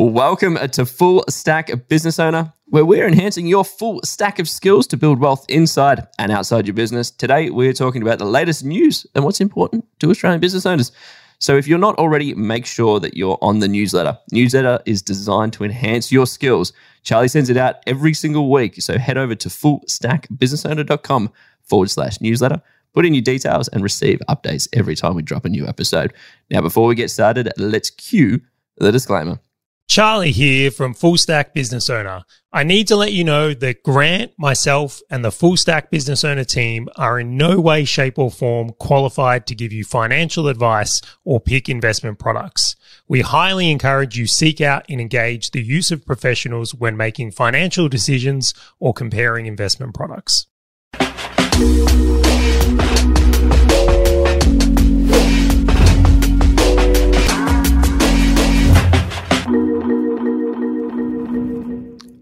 Welcome to Full Stack Business Owner, where we're enhancing your full stack of skills to build wealth inside and outside your business. Today, we're talking about the latest news and what's important to Australian business owners. So, if you're not already, make sure that you're on the newsletter. Newsletter is designed to enhance your skills. Charlie sends it out every single week. So, head over to fullstackbusinessowner.com forward slash newsletter put in your details and receive updates every time we drop a new episode. Now, before we get started, let's cue the disclaimer. Charlie here from Full Stack Business Owner. I need to let you know that Grant, myself, and the Full Stack Business Owner team are in no way, shape, or form qualified to give you financial advice or pick investment products. We highly encourage you seek out and engage the use of professionals when making financial decisions or comparing investment products.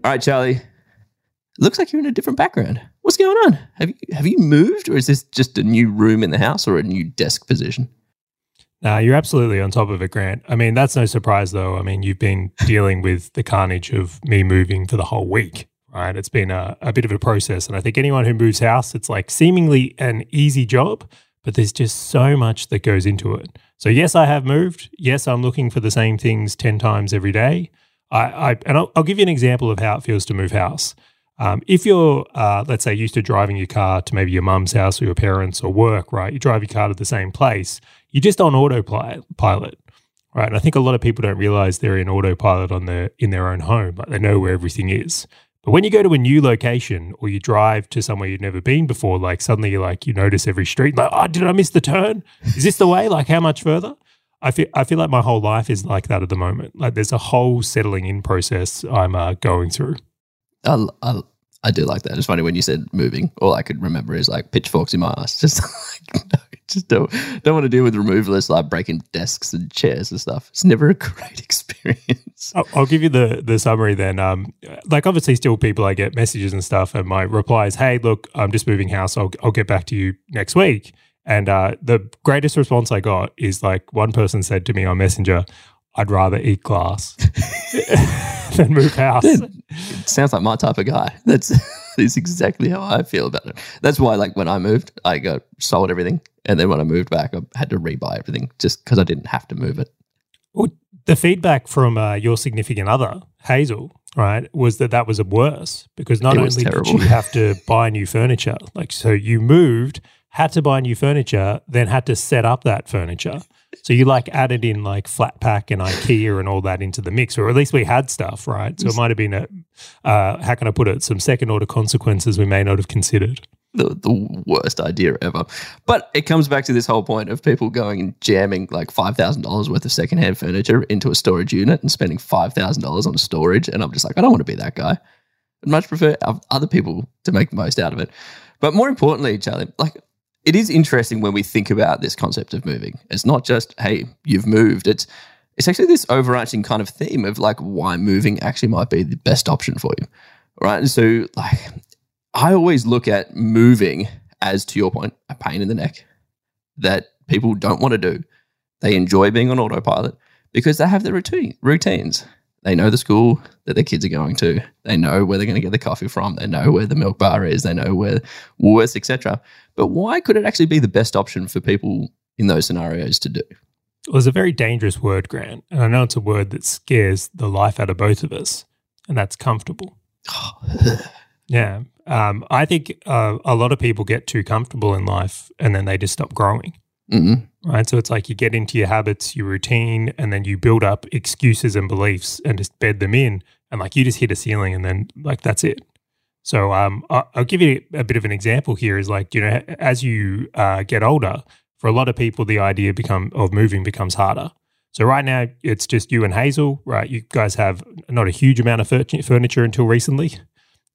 All right, Charlie. Looks like you're in a different background. What's going on? Have you have you moved, or is this just a new room in the house or a new desk position? Nah, you're absolutely on top of it, Grant. I mean, that's no surprise, though. I mean, you've been dealing with the carnage of me moving for the whole week, right? It's been a, a bit of a process. And I think anyone who moves house, it's like seemingly an easy job, but there's just so much that goes into it. So, yes, I have moved. Yes, I'm looking for the same things 10 times every day. I, I and I'll, I'll, give you an example of how it feels to move house. Um, if you're, uh, let's say, used to driving your car to maybe your mum's house or your parents or work, right? You drive your car to the same place. You're just on autopilot, right? And I think a lot of people don't realize they're in autopilot on their in their own home, like they know where everything is. But when you go to a new location or you drive to somewhere you've never been before, like suddenly you like you notice every street, like, oh, did I miss the turn? Is this the way? Like, how much further? I feel I feel like my whole life is like that at the moment. Like there's a whole settling in process I'm uh, going through. I, I, I do like that. It's funny when you said moving. All I could remember is like pitchforks in my ass. Just like, no, just don't don't want to deal with removalists like breaking desks and chairs and stuff. It's never a great experience. I'll, I'll give you the the summary then. Um, like obviously, still people I get messages and stuff, and my reply is, "Hey, look, I'm just moving house. I'll I'll get back to you next week." And uh, the greatest response I got is like one person said to me on Messenger, I'd rather eat glass than move house. It sounds like my type of guy. That's, that's exactly how I feel about it. That's why, like, when I moved, I got sold everything. And then when I moved back, I had to rebuy everything just because I didn't have to move it. Well, the feedback from uh, your significant other, Hazel, right, was that that was worse because not only did you have to buy new furniture, like, so you moved – had to buy new furniture, then had to set up that furniture. So you like added in like flat pack and IKEA and all that into the mix, or at least we had stuff, right? So it might have been a, uh, how can I put it, some second order consequences we may not have considered. The, the worst idea ever. But it comes back to this whole point of people going and jamming like $5,000 worth of secondhand furniture into a storage unit and spending $5,000 on storage. And I'm just like, I don't want to be that guy. I'd much prefer other people to make the most out of it. But more importantly, Charlie, like it is interesting when we think about this concept of moving. It's not just, hey, you've moved. It's it's actually this overarching kind of theme of like why moving actually might be the best option for you. Right. And so like I always look at moving as to your point, a pain in the neck that people don't want to do. They enjoy being on autopilot because they have their routine routines. They know the school that their kids are going to. They know where they're going to get the coffee from. They know where the milk bar is. They know where Woolworths, etc. But why could it actually be the best option for people in those scenarios to do? Well, it's a very dangerous word, Grant, and I know it's a word that scares the life out of both of us, and that's comfortable. yeah, um, I think uh, a lot of people get too comfortable in life, and then they just stop growing. Mm-hmm. Right. So it's like you get into your habits, your routine, and then you build up excuses and beliefs and just bed them in. And like you just hit a ceiling and then like that's it. So um, I'll give you a bit of an example here is like, you know, as you uh, get older, for a lot of people, the idea become of moving becomes harder. So right now it's just you and Hazel, right? You guys have not a huge amount of furniture until recently.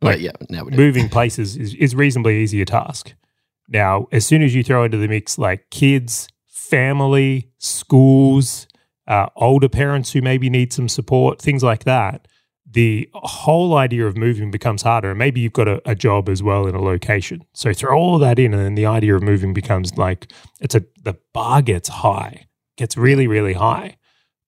Like, yeah, now we do. Moving places is, is reasonably easier task. Now, as soon as you throw into the mix like kids, family, schools, uh, older parents who maybe need some support, things like that, the whole idea of moving becomes harder. And maybe you've got a, a, job as well in a location. So throw all that in, and then the idea of moving becomes like it's a the bar gets high, gets really, really high.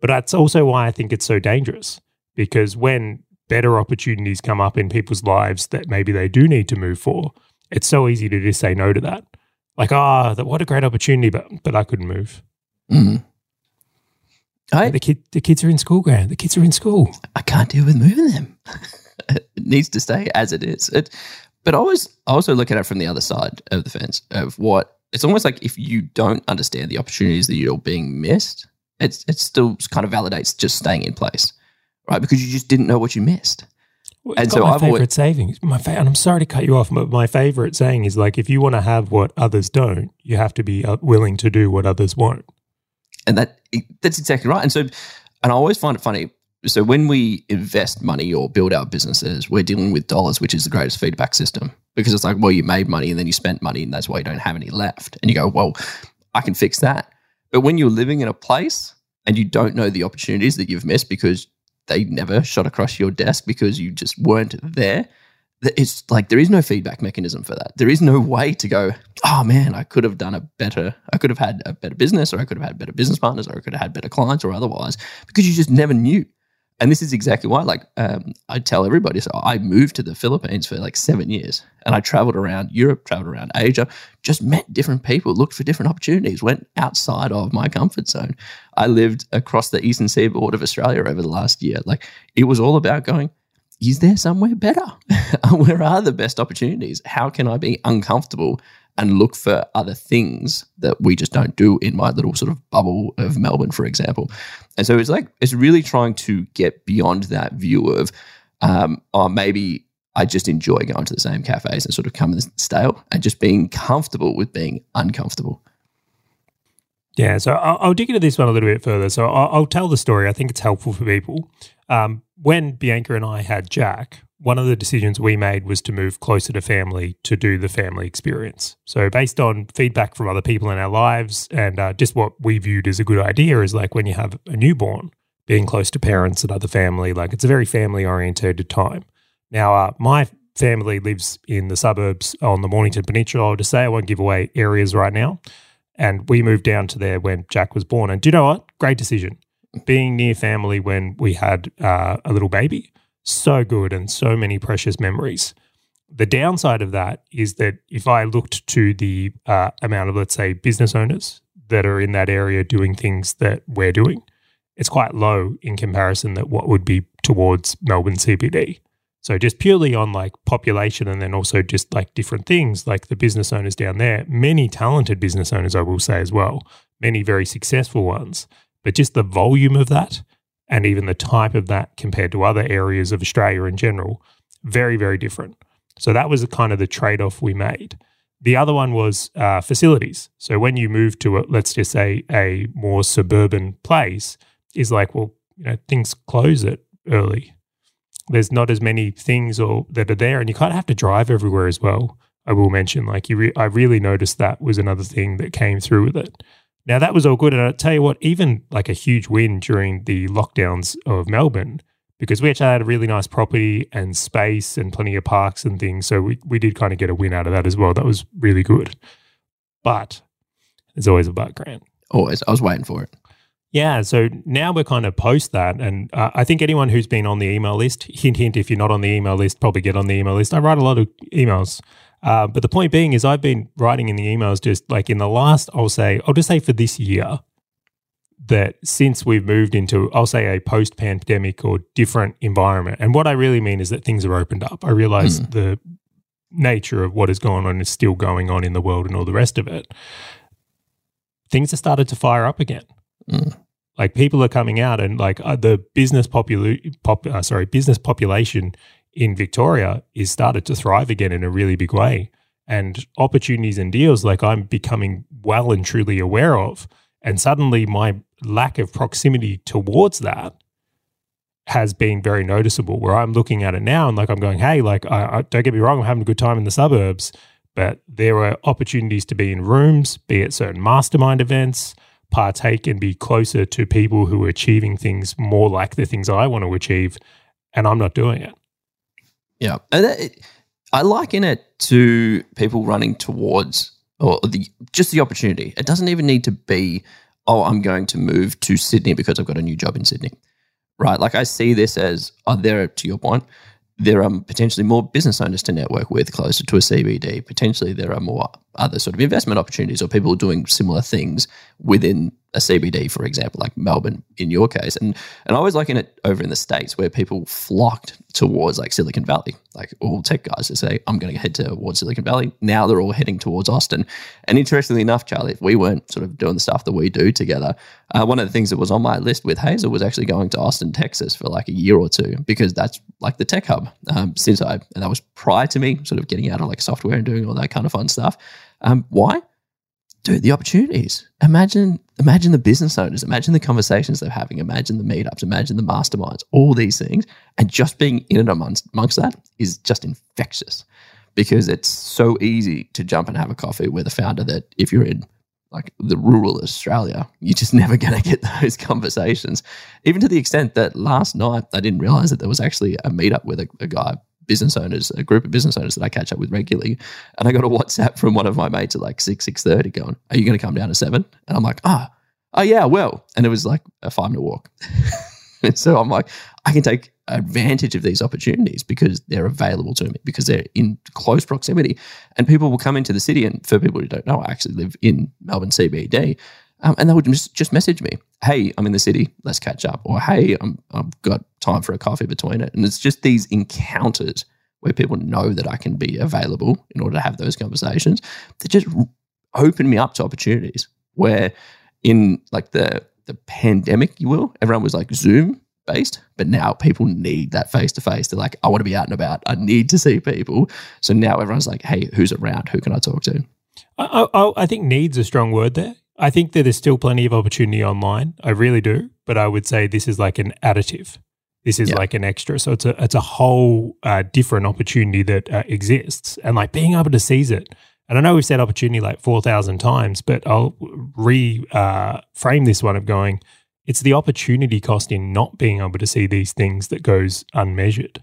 But that's also why I think it's so dangerous because when better opportunities come up in people's lives that maybe they do need to move for, it's so easy to just say no to that. Like, ah, oh, what a great opportunity, but but I couldn't move. Mm. I, the kid, the kids are in school, Grant. The kids are in school. I can't deal with moving them. it needs to stay as it is. It, but I always I also look at it from the other side of the fence of what it's almost like if you don't understand the opportunities that you're being missed, it's it still kind of validates just staying in place, right? Because you just didn't know what you missed. Well, and so my I've favorite always, saving. My fa- and I'm sorry to cut you off, but my favorite saying is like if you want to have what others don't, you have to be uh, willing to do what others won't. And that that's exactly right. And so, and I always find it funny. So when we invest money or build our businesses, we're dealing with dollars, which is the greatest feedback system because it's like, well, you made money and then you spent money, and that's why you don't have any left. And you go, well, I can fix that. But when you're living in a place and you don't know the opportunities that you've missed because they never shot across your desk because you just weren't there. It's like there is no feedback mechanism for that. There is no way to go, oh man, I could have done a better, I could have had a better business, or I could have had better business partners, or I could have had better clients, or otherwise, because you just never knew. And this is exactly why, like, um, I tell everybody, so I moved to the Philippines for like seven years and I traveled around Europe, traveled around Asia, just met different people, looked for different opportunities, went outside of my comfort zone. I lived across the eastern seaboard of Australia over the last year. Like, it was all about going, is there somewhere better? Where are the best opportunities? How can I be uncomfortable and look for other things that we just don't do in my little sort of bubble of Melbourne, for example. And so it's like, it's really trying to get beyond that view of, um, oh, maybe I just enjoy going to the same cafes and sort of coming stale and just being comfortable with being uncomfortable. Yeah, so I'll, I'll, dig into this one a little bit further. So I'll, I'll tell the story. I think it's helpful for people. Um, when Bianca and I had Jack, one of the decisions we made was to move closer to family to do the family experience. So, based on feedback from other people in our lives and uh, just what we viewed as a good idea, is like when you have a newborn, being close to parents and other family, like it's a very family oriented time. Now, uh, my family lives in the suburbs on the Mornington Peninsula. I'll just say I won't give away areas right now. And we moved down to there when Jack was born. And do you know what? Great decision. Being near family when we had uh, a little baby so good and so many precious memories. The downside of that is that if I looked to the uh, amount of, let's say, business owners that are in that area doing things that we're doing, it's quite low in comparison that what would be towards Melbourne CBD. So just purely on like population and then also just like different things, like the business owners down there, many talented business owners, I will say as well, many very successful ones, but just the volume of that and even the type of that compared to other areas of Australia in general, very, very different. So that was kind of the trade off we made. The other one was uh, facilities. So when you move to, a, let's just say, a more suburban place, is like, well, you know, things close it early. There's not as many things or that are there, and you kind of have to drive everywhere as well. I will mention, like, you, re- I really noticed that was another thing that came through with it. Now that was all good, and I tell you what, even like a huge win during the lockdowns of Melbourne, because we actually had a really nice property and space and plenty of parks and things. So we, we did kind of get a win out of that as well. That was really good. But there's always a but, Grant. Always. I was waiting for it. Yeah. So now we're kind of post that. And uh, I think anyone who's been on the email list, hint, hint, if you're not on the email list, probably get on the email list. I write a lot of emails uh, but the point being is, I've been writing in the emails just like in the last, I'll say, I'll just say for this year, that since we've moved into, I'll say, a post pandemic or different environment. And what I really mean is that things are opened up. I realize mm. the nature of what is going on is still going on in the world and all the rest of it. Things have started to fire up again. Mm. Like people are coming out and like uh, the business popula- pop, uh, sorry, business population in Victoria is started to thrive again in a really big way. And opportunities and deals like I'm becoming well and truly aware of. And suddenly my lack of proximity towards that has been very noticeable where I'm looking at it now and like I'm going, hey, like, I, I, don't get me wrong, I'm having a good time in the suburbs, but there are opportunities to be in rooms, be it certain mastermind events, partake and be closer to people who are achieving things more like the things I want to achieve, and I'm not doing it. Yeah, and it, I liken it to people running towards or the just the opportunity. It doesn't even need to be, oh, I'm going to move to Sydney because I've got a new job in Sydney, right? Like I see this as, are there, to your point, there are potentially more business owners to network with closer to a CBD. Potentially, there are more other sort of investment opportunities or people doing similar things within a CBD, for example, like Melbourne in your case. And and I was liking it over in the States where people flocked towards like Silicon Valley, like all tech guys to say, I'm going to head towards Silicon Valley. Now they're all heading towards Austin. And interestingly enough, Charlie, if we weren't sort of doing the stuff that we do together, uh, one of the things that was on my list with Hazel was actually going to Austin, Texas for like a year or two because that's like the tech hub um, since I, and that was prior to me sort of getting out of like software and doing all that kind of fun stuff. Um, why? Dude, the opportunities. Imagine, imagine the business owners. Imagine the conversations they're having. Imagine the meetups. Imagine the masterminds. All these things, and just being in and amongst, amongst that is just infectious, because it's so easy to jump and have a coffee with a founder that if you're in like the rural Australia, you're just never going to get those conversations. Even to the extent that last night I didn't realize that there was actually a meetup with a, a guy business owners, a group of business owners that I catch up with regularly. And I got a WhatsApp from one of my mates at like six, six thirty going, Are you gonna come down to seven? And I'm like, ah, oh, oh yeah, well. And it was like a five minute walk. and so I'm like, I can take advantage of these opportunities because they're available to me, because they're in close proximity. And people will come into the city. And for people who don't know, I actually live in Melbourne CBD. Um, and they would just, just message me, "Hey, I'm in the city. Let's catch up," or "Hey, I'm I've got time for a coffee between it." And it's just these encounters where people know that I can be available in order to have those conversations that just open me up to opportunities. Where in like the the pandemic, you will, everyone was like Zoom based, but now people need that face to face. They're like, I want to be out and about. I need to see people. So now everyone's like, hey, who's around? Who can I talk to? I, I, I think needs a strong word there. I think that there's still plenty of opportunity online. I really do, but I would say this is like an additive. This is yeah. like an extra. So it's a it's a whole uh, different opportunity that uh, exists, and like being able to seize it. And I know we've said opportunity like four thousand times, but I'll reframe uh, this one of going. It's the opportunity cost in not being able to see these things that goes unmeasured.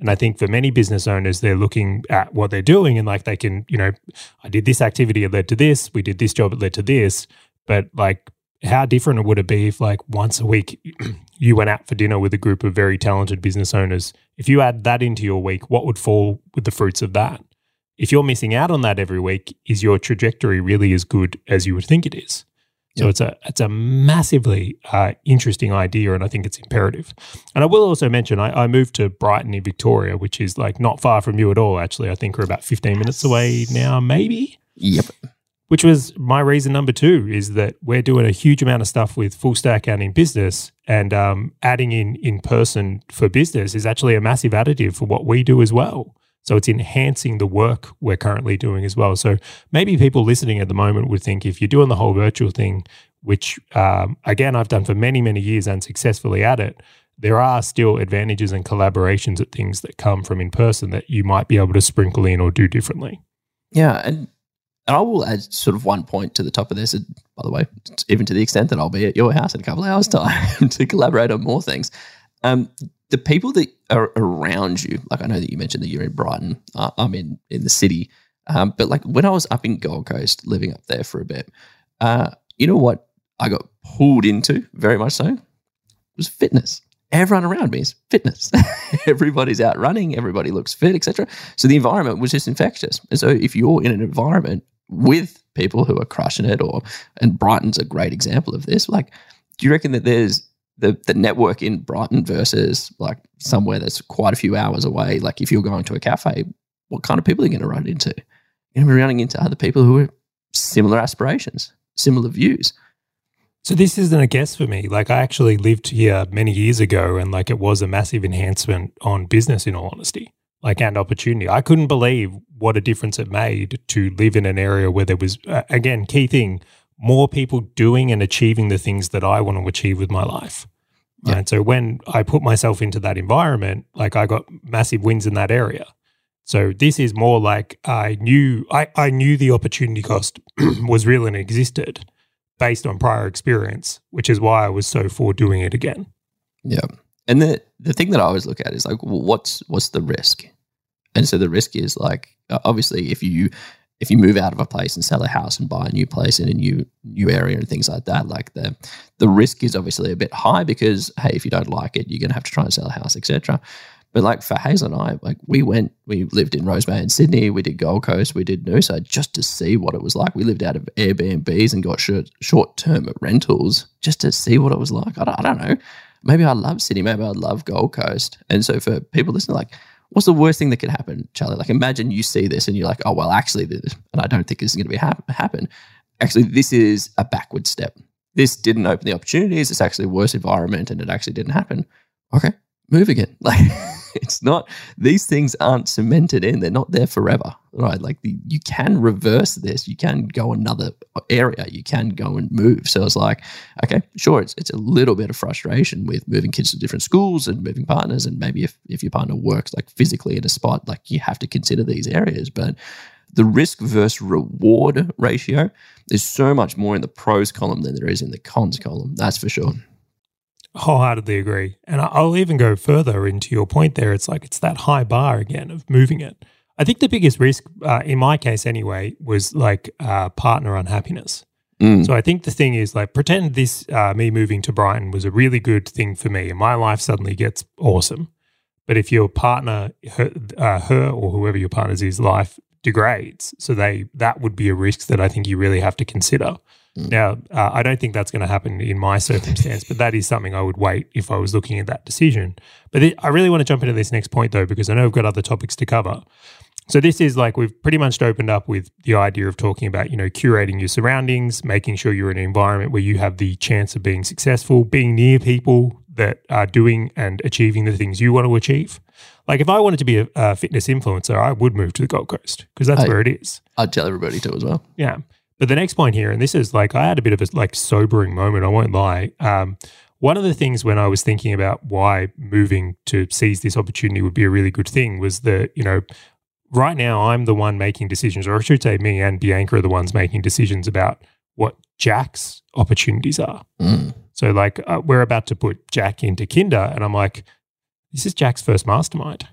And I think for many business owners, they're looking at what they're doing and like they can, you know, I did this activity, it led to this. We did this job, it led to this. But like, how different would it be if like once a week you went out for dinner with a group of very talented business owners? If you add that into your week, what would fall with the fruits of that? If you're missing out on that every week, is your trajectory really as good as you would think it is? So yep. it's a it's a massively uh, interesting idea, and I think it's imperative. And I will also mention I, I, moved to Brighton in Victoria, which is like not far from you at all. Actually, I think we're about fifteen minutes away now, maybe. Yep. Which was my reason number two is that we're doing a huge amount of stuff with full stack and in business, and um, adding in in person for business is actually a massive additive for what we do as well. So it's enhancing the work we're currently doing as well. So maybe people listening at the moment would think if you're doing the whole virtual thing, which um, again, I've done for many, many years and successfully at it, there are still advantages and collaborations at things that come from in person that you might be able to sprinkle in or do differently. Yeah. And, and I will add sort of one point to the top of this. And by the way, even to the extent that I'll be at your house in a couple of hours' time to collaborate on more things. Um, the people that are around you, like I know that you mentioned that you're in Brighton, uh, I'm in in the city, um, but like when I was up in Gold Coast, living up there for a bit, uh, you know what I got pulled into very much so was fitness. Everyone around me is fitness. Everybody's out running. Everybody looks fit, etc. So the environment was just infectious. And so if you're in an environment with people who are crushing it, or and Brighton's a great example of this, like, do you reckon that there's the the network in Brighton versus like somewhere that's quite a few hours away. Like if you're going to a cafe, what kind of people are you going to run into? You're going to be running into other people who are similar aspirations, similar views. So this isn't a guess for me. Like I actually lived here many years ago, and like it was a massive enhancement on business. In all honesty, like and opportunity, I couldn't believe what a difference it made to live in an area where there was uh, again key thing more people doing and achieving the things that I want to achieve with my life. Yeah. And so when I put myself into that environment, like I got massive wins in that area. So this is more like I knew I, I knew the opportunity cost was real and existed based on prior experience, which is why I was so for doing it again. Yeah. And the the thing that I always look at is like well, what's what's the risk? And so the risk is like obviously if you if you move out of a place and sell a house and buy a new place in a new new area and things like that, like the the risk is obviously a bit high because hey, if you don't like it, you're gonna have to try and sell a house, etc. But like for Hazel and I, like we went, we lived in Rosemary in Sydney, we did Gold Coast, we did Noosa just to see what it was like. We lived out of Airbnbs and got short short term rentals just to see what it was like. I don't, I don't know. Maybe I love Sydney, maybe I love Gold Coast. And so for people listening, like, what's the worst thing that could happen, Charlie? Like, imagine you see this and you're like, oh, well, actually, this, and I don't think this is going to be ha- happen. Actually, this is a backward step. This didn't open the opportunities. It's actually a worse environment and it actually didn't happen. Okay, move again. Like, it's not, these things aren't cemented in. They're not there forever, right? Like, the, you can reverse this. You can go another area. You can go and move. So it's like, okay, sure, it's, it's a little bit of frustration with moving kids to different schools and moving partners. And maybe if, if your partner works like physically in a spot, like you have to consider these areas. But the risk versus reward ratio is so much more in the pros column than there is in the cons column. That's for sure. Wholeheartedly agree. And I'll even go further into your point there. It's like it's that high bar again of moving it. I think the biggest risk, uh, in my case anyway, was like uh, partner unhappiness. Mm. So I think the thing is like pretend this uh, me moving to Brighton was a really good thing for me, and my life suddenly gets awesome. But if your partner, her, uh, her or whoever your partner's is, life degrades, so they that would be a risk that I think you really have to consider. Mm. Now, uh, I don't think that's going to happen in my circumstance, but that is something I would wait if I was looking at that decision. But it, I really want to jump into this next point though, because I know we've got other topics to cover. So this is like we've pretty much opened up with the idea of talking about, you know, curating your surroundings, making sure you're in an environment where you have the chance of being successful, being near people that are doing and achieving the things you want to achieve. Like if I wanted to be a, a fitness influencer, I would move to the Gold Coast because that's Hey. where it is. I'd tell everybody to as well. Yeah. But the next point here, and this is like I had a bit of a like sobering moment, I won't lie. Um, one of the things when I was thinking about why moving to seize this opportunity would be a really good thing was that, you know, right now I'm the one making decisions, or I should say me and Bianca are the ones making decisions about what Jack's opportunities are. Mm. So like uh, we're about to put Jack into kinder and I'm like, this is Jack's first mastermind.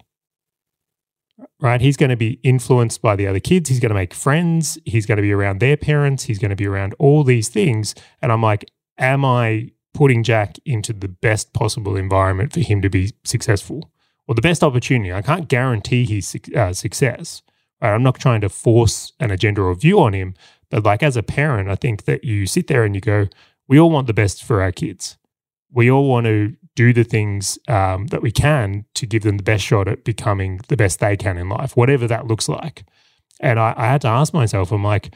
Right? He's going to be influenced by the other kids. He's going to make friends. He's going to be around their parents. He's going to be around all these things. And I'm like, am I putting Jack into the best possible environment for him to be successful or the best opportunity? I can't guarantee his uh, success. Right? I'm not trying to force an agenda or view on him. But like as a parent, I think that you sit there and you go, we all want the best for our kids. We all want to do the things um, that we can to give them the best shot at becoming the best they can in life, whatever that looks like. And I, I had to ask myself, I'm like,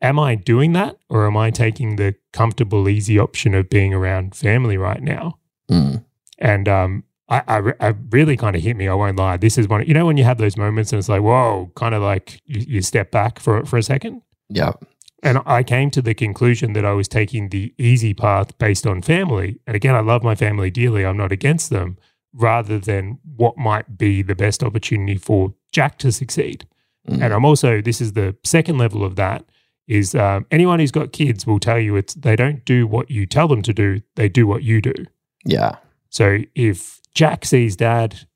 am I doing that or am I taking the comfortable, easy option of being around family right now? Mm. And um, I, I, I really kind of hit me. I won't lie. This is one, you know, when you have those moments and it's like, whoa, kind of like you, you step back for for a second. Yeah. And I came to the conclusion that I was taking the easy path based on family. And again, I love my family dearly. I'm not against them, rather than what might be the best opportunity for Jack to succeed. Mm. And I'm also, this is the second level of that, is um, anyone who's got kids will tell you it's they don't do what you tell them to do, they do what you do. yeah. So if Jack sees dad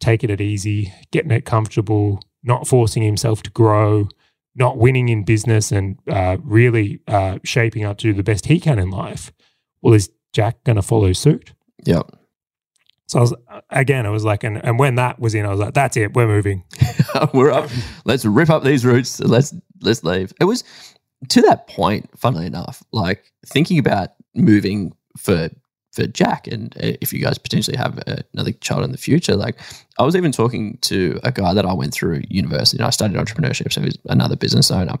taking it easy, getting it comfortable, not forcing himself to grow, not winning in business, and uh, really uh, shaping up to do the best he can in life, well, is Jack going to follow suit? Yep. So I was again, I was like, and, and when that was in, I was like, that's it, we're moving. We're up. Let's rip up these roots. Let's let's leave. It was to that point. Funnily enough, like thinking about moving for for Jack, and uh, if you guys potentially have uh, another child in the future, like I was even talking to a guy that I went through university. And I studied entrepreneurship, so he's another business owner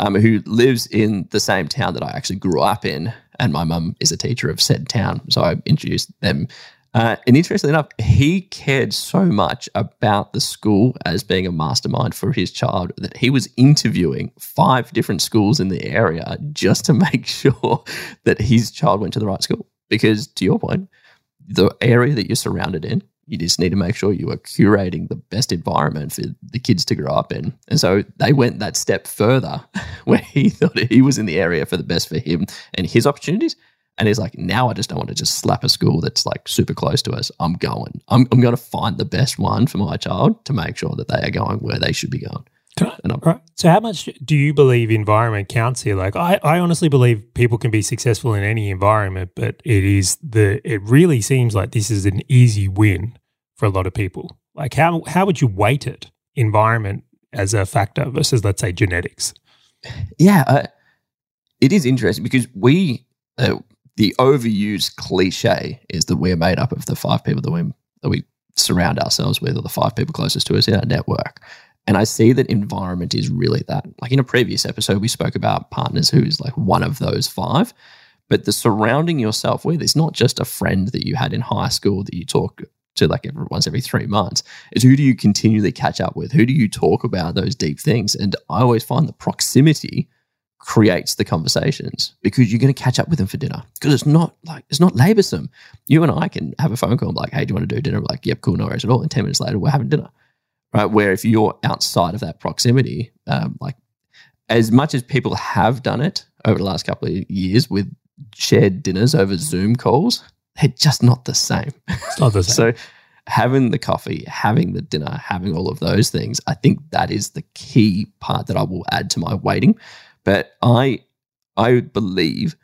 um, who lives in the same town that I actually grew up in, and my mum is a teacher of said town. So I introduced them uh, and interestingly enough, he cared so much about the school as being a mastermind for his child that he was interviewing five different schools in the area just to make sure that his child went to the right school. Because to your point, the area that you're surrounded in, you just need to make sure you are curating the best environment for the kids to grow up in. And so they went that step further where he thought he was in the area for the best for him and his opportunities. And he's like, now I just don't want to just slap a school that's like super close to us. I'm going. I'm, I'm going to find the best one for my child to make sure that they are going where they should be going. Right. So, how much do you believe environment counts here? Like, I, I honestly believe people can be successful in any environment, but it is the it really seems like this is an easy win for a lot of people. Like, how how would you weight it? Environment as a factor versus, let's say, genetics. yeah, uh, it is interesting because we, uh, the overused cliche is that we're made up of the five people that we that we surround ourselves with, or the five people closest to us in our network. And I see that environment is really that. Like in a previous episode, we spoke about partners who is like one of those five. But the surrounding yourself with is not just a friend that you had in high school that you talk to like every, once every three months. It's who do you continually catch up with? Who do you talk about those deep things? And I always find the proximity creates the conversations because you're going to catch up with them for dinner because it's not like it's not laborsome. You and I can have a phone call and like, "Hey, do you want to do dinner?" We're like, "Yep, cool, no worries at all." And ten minutes later, we're having dinner, right? Where if you're outside of that proximity, um, like as much as people have done it over the last couple of years with shared dinners over Zoom calls, they're just not the same. It's not the same. So having the coffee, having the dinner, having all of those things, I think that is the key part that I will add to my weighting. But I I believe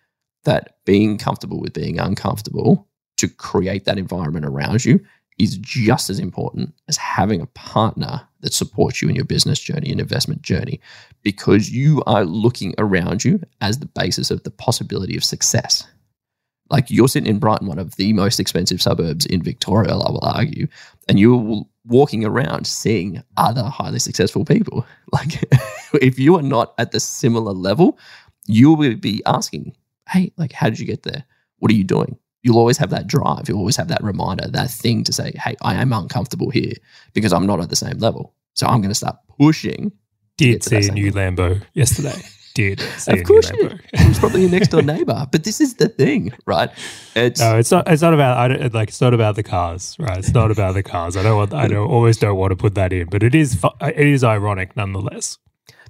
that being comfortable with being uncomfortable to create that environment around you is just as important as having a partner that supports you in your business journey and investment journey because you are looking around you as the basis of the possibility of success. Like you're sitting in Brighton, one of the most expensive suburbs in Victoria, I will argue, and you're walking around seeing other highly successful people. Like if you are not at the similar level, you will be asking, hey, like, how did you get there? What are you doing? You'll always have that drive. You'll always have that reminder, that thing to say, hey, I am uncomfortable here because I'm not at the same level. So I'm going to start pushing. Did get to that see a new Lambo yesterday. Did Of course you Lambo. did. It was probably your next door neighbor. But this is the thing, right? It's No, it's not. It's not about. I don't, like. It's not about the cars, right? It's not about the cars. I don't want. I don't always don't want to put that in, but it is. It is ironic nonetheless.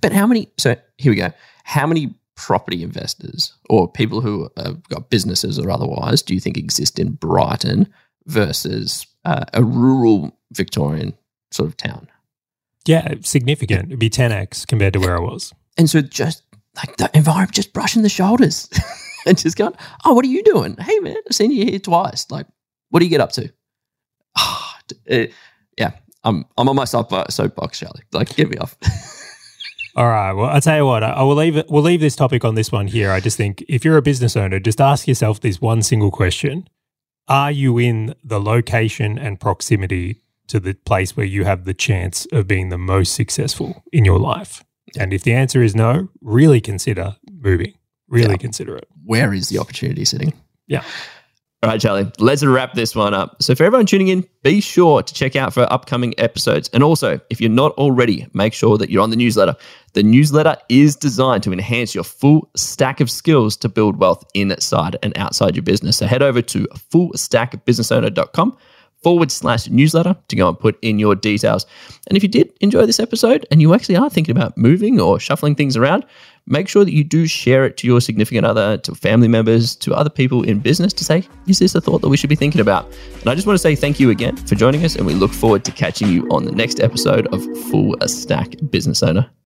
But how many? So here we go. How many property investors or people who have got businesses or otherwise do you think exist in Brighton versus uh, a rural Victorian sort of town? Yeah, significant. It'd be ten x compared to where I was. And so just like the environment, just brushing the shoulders and just going, "Oh, what are you doing? Hey, man, I've seen you here twice. Like, what do you get up to?" Ah, d- uh, yeah, I'm I'm on my soapbox, soapbox, Charlie. Like, get me off. All right. Well, I'll tell you what. I I will leave it. We'll leave this topic on this one here. I just think if you're a business owner, just ask yourself this one single question: Are you in the location and proximity to the place where you have the chance of being the most successful in your life? And if the answer is no, really consider moving. Really Yeah. consider it. where is the opportunity sitting? Yeah. All right, Charlie, let's wrap this one up. So, for everyone tuning in, be sure to check out for upcoming episodes. And also, if you're not already, make sure that you're on the newsletter. The newsletter is designed to enhance your full stack of skills to build wealth inside and outside your business. So, head over to fullstackbusinessowner.com forward slash newsletter to go and put in your details. And if you did enjoy this episode and you actually are thinking about moving or shuffling things around, make sure that you do share it to your significant other, to family members, to other people in business to say, is this a thought that we should be thinking about? And I just want to say thank you again for joining us, and we look forward to catching you on the next episode of Full a Stack Business Owner.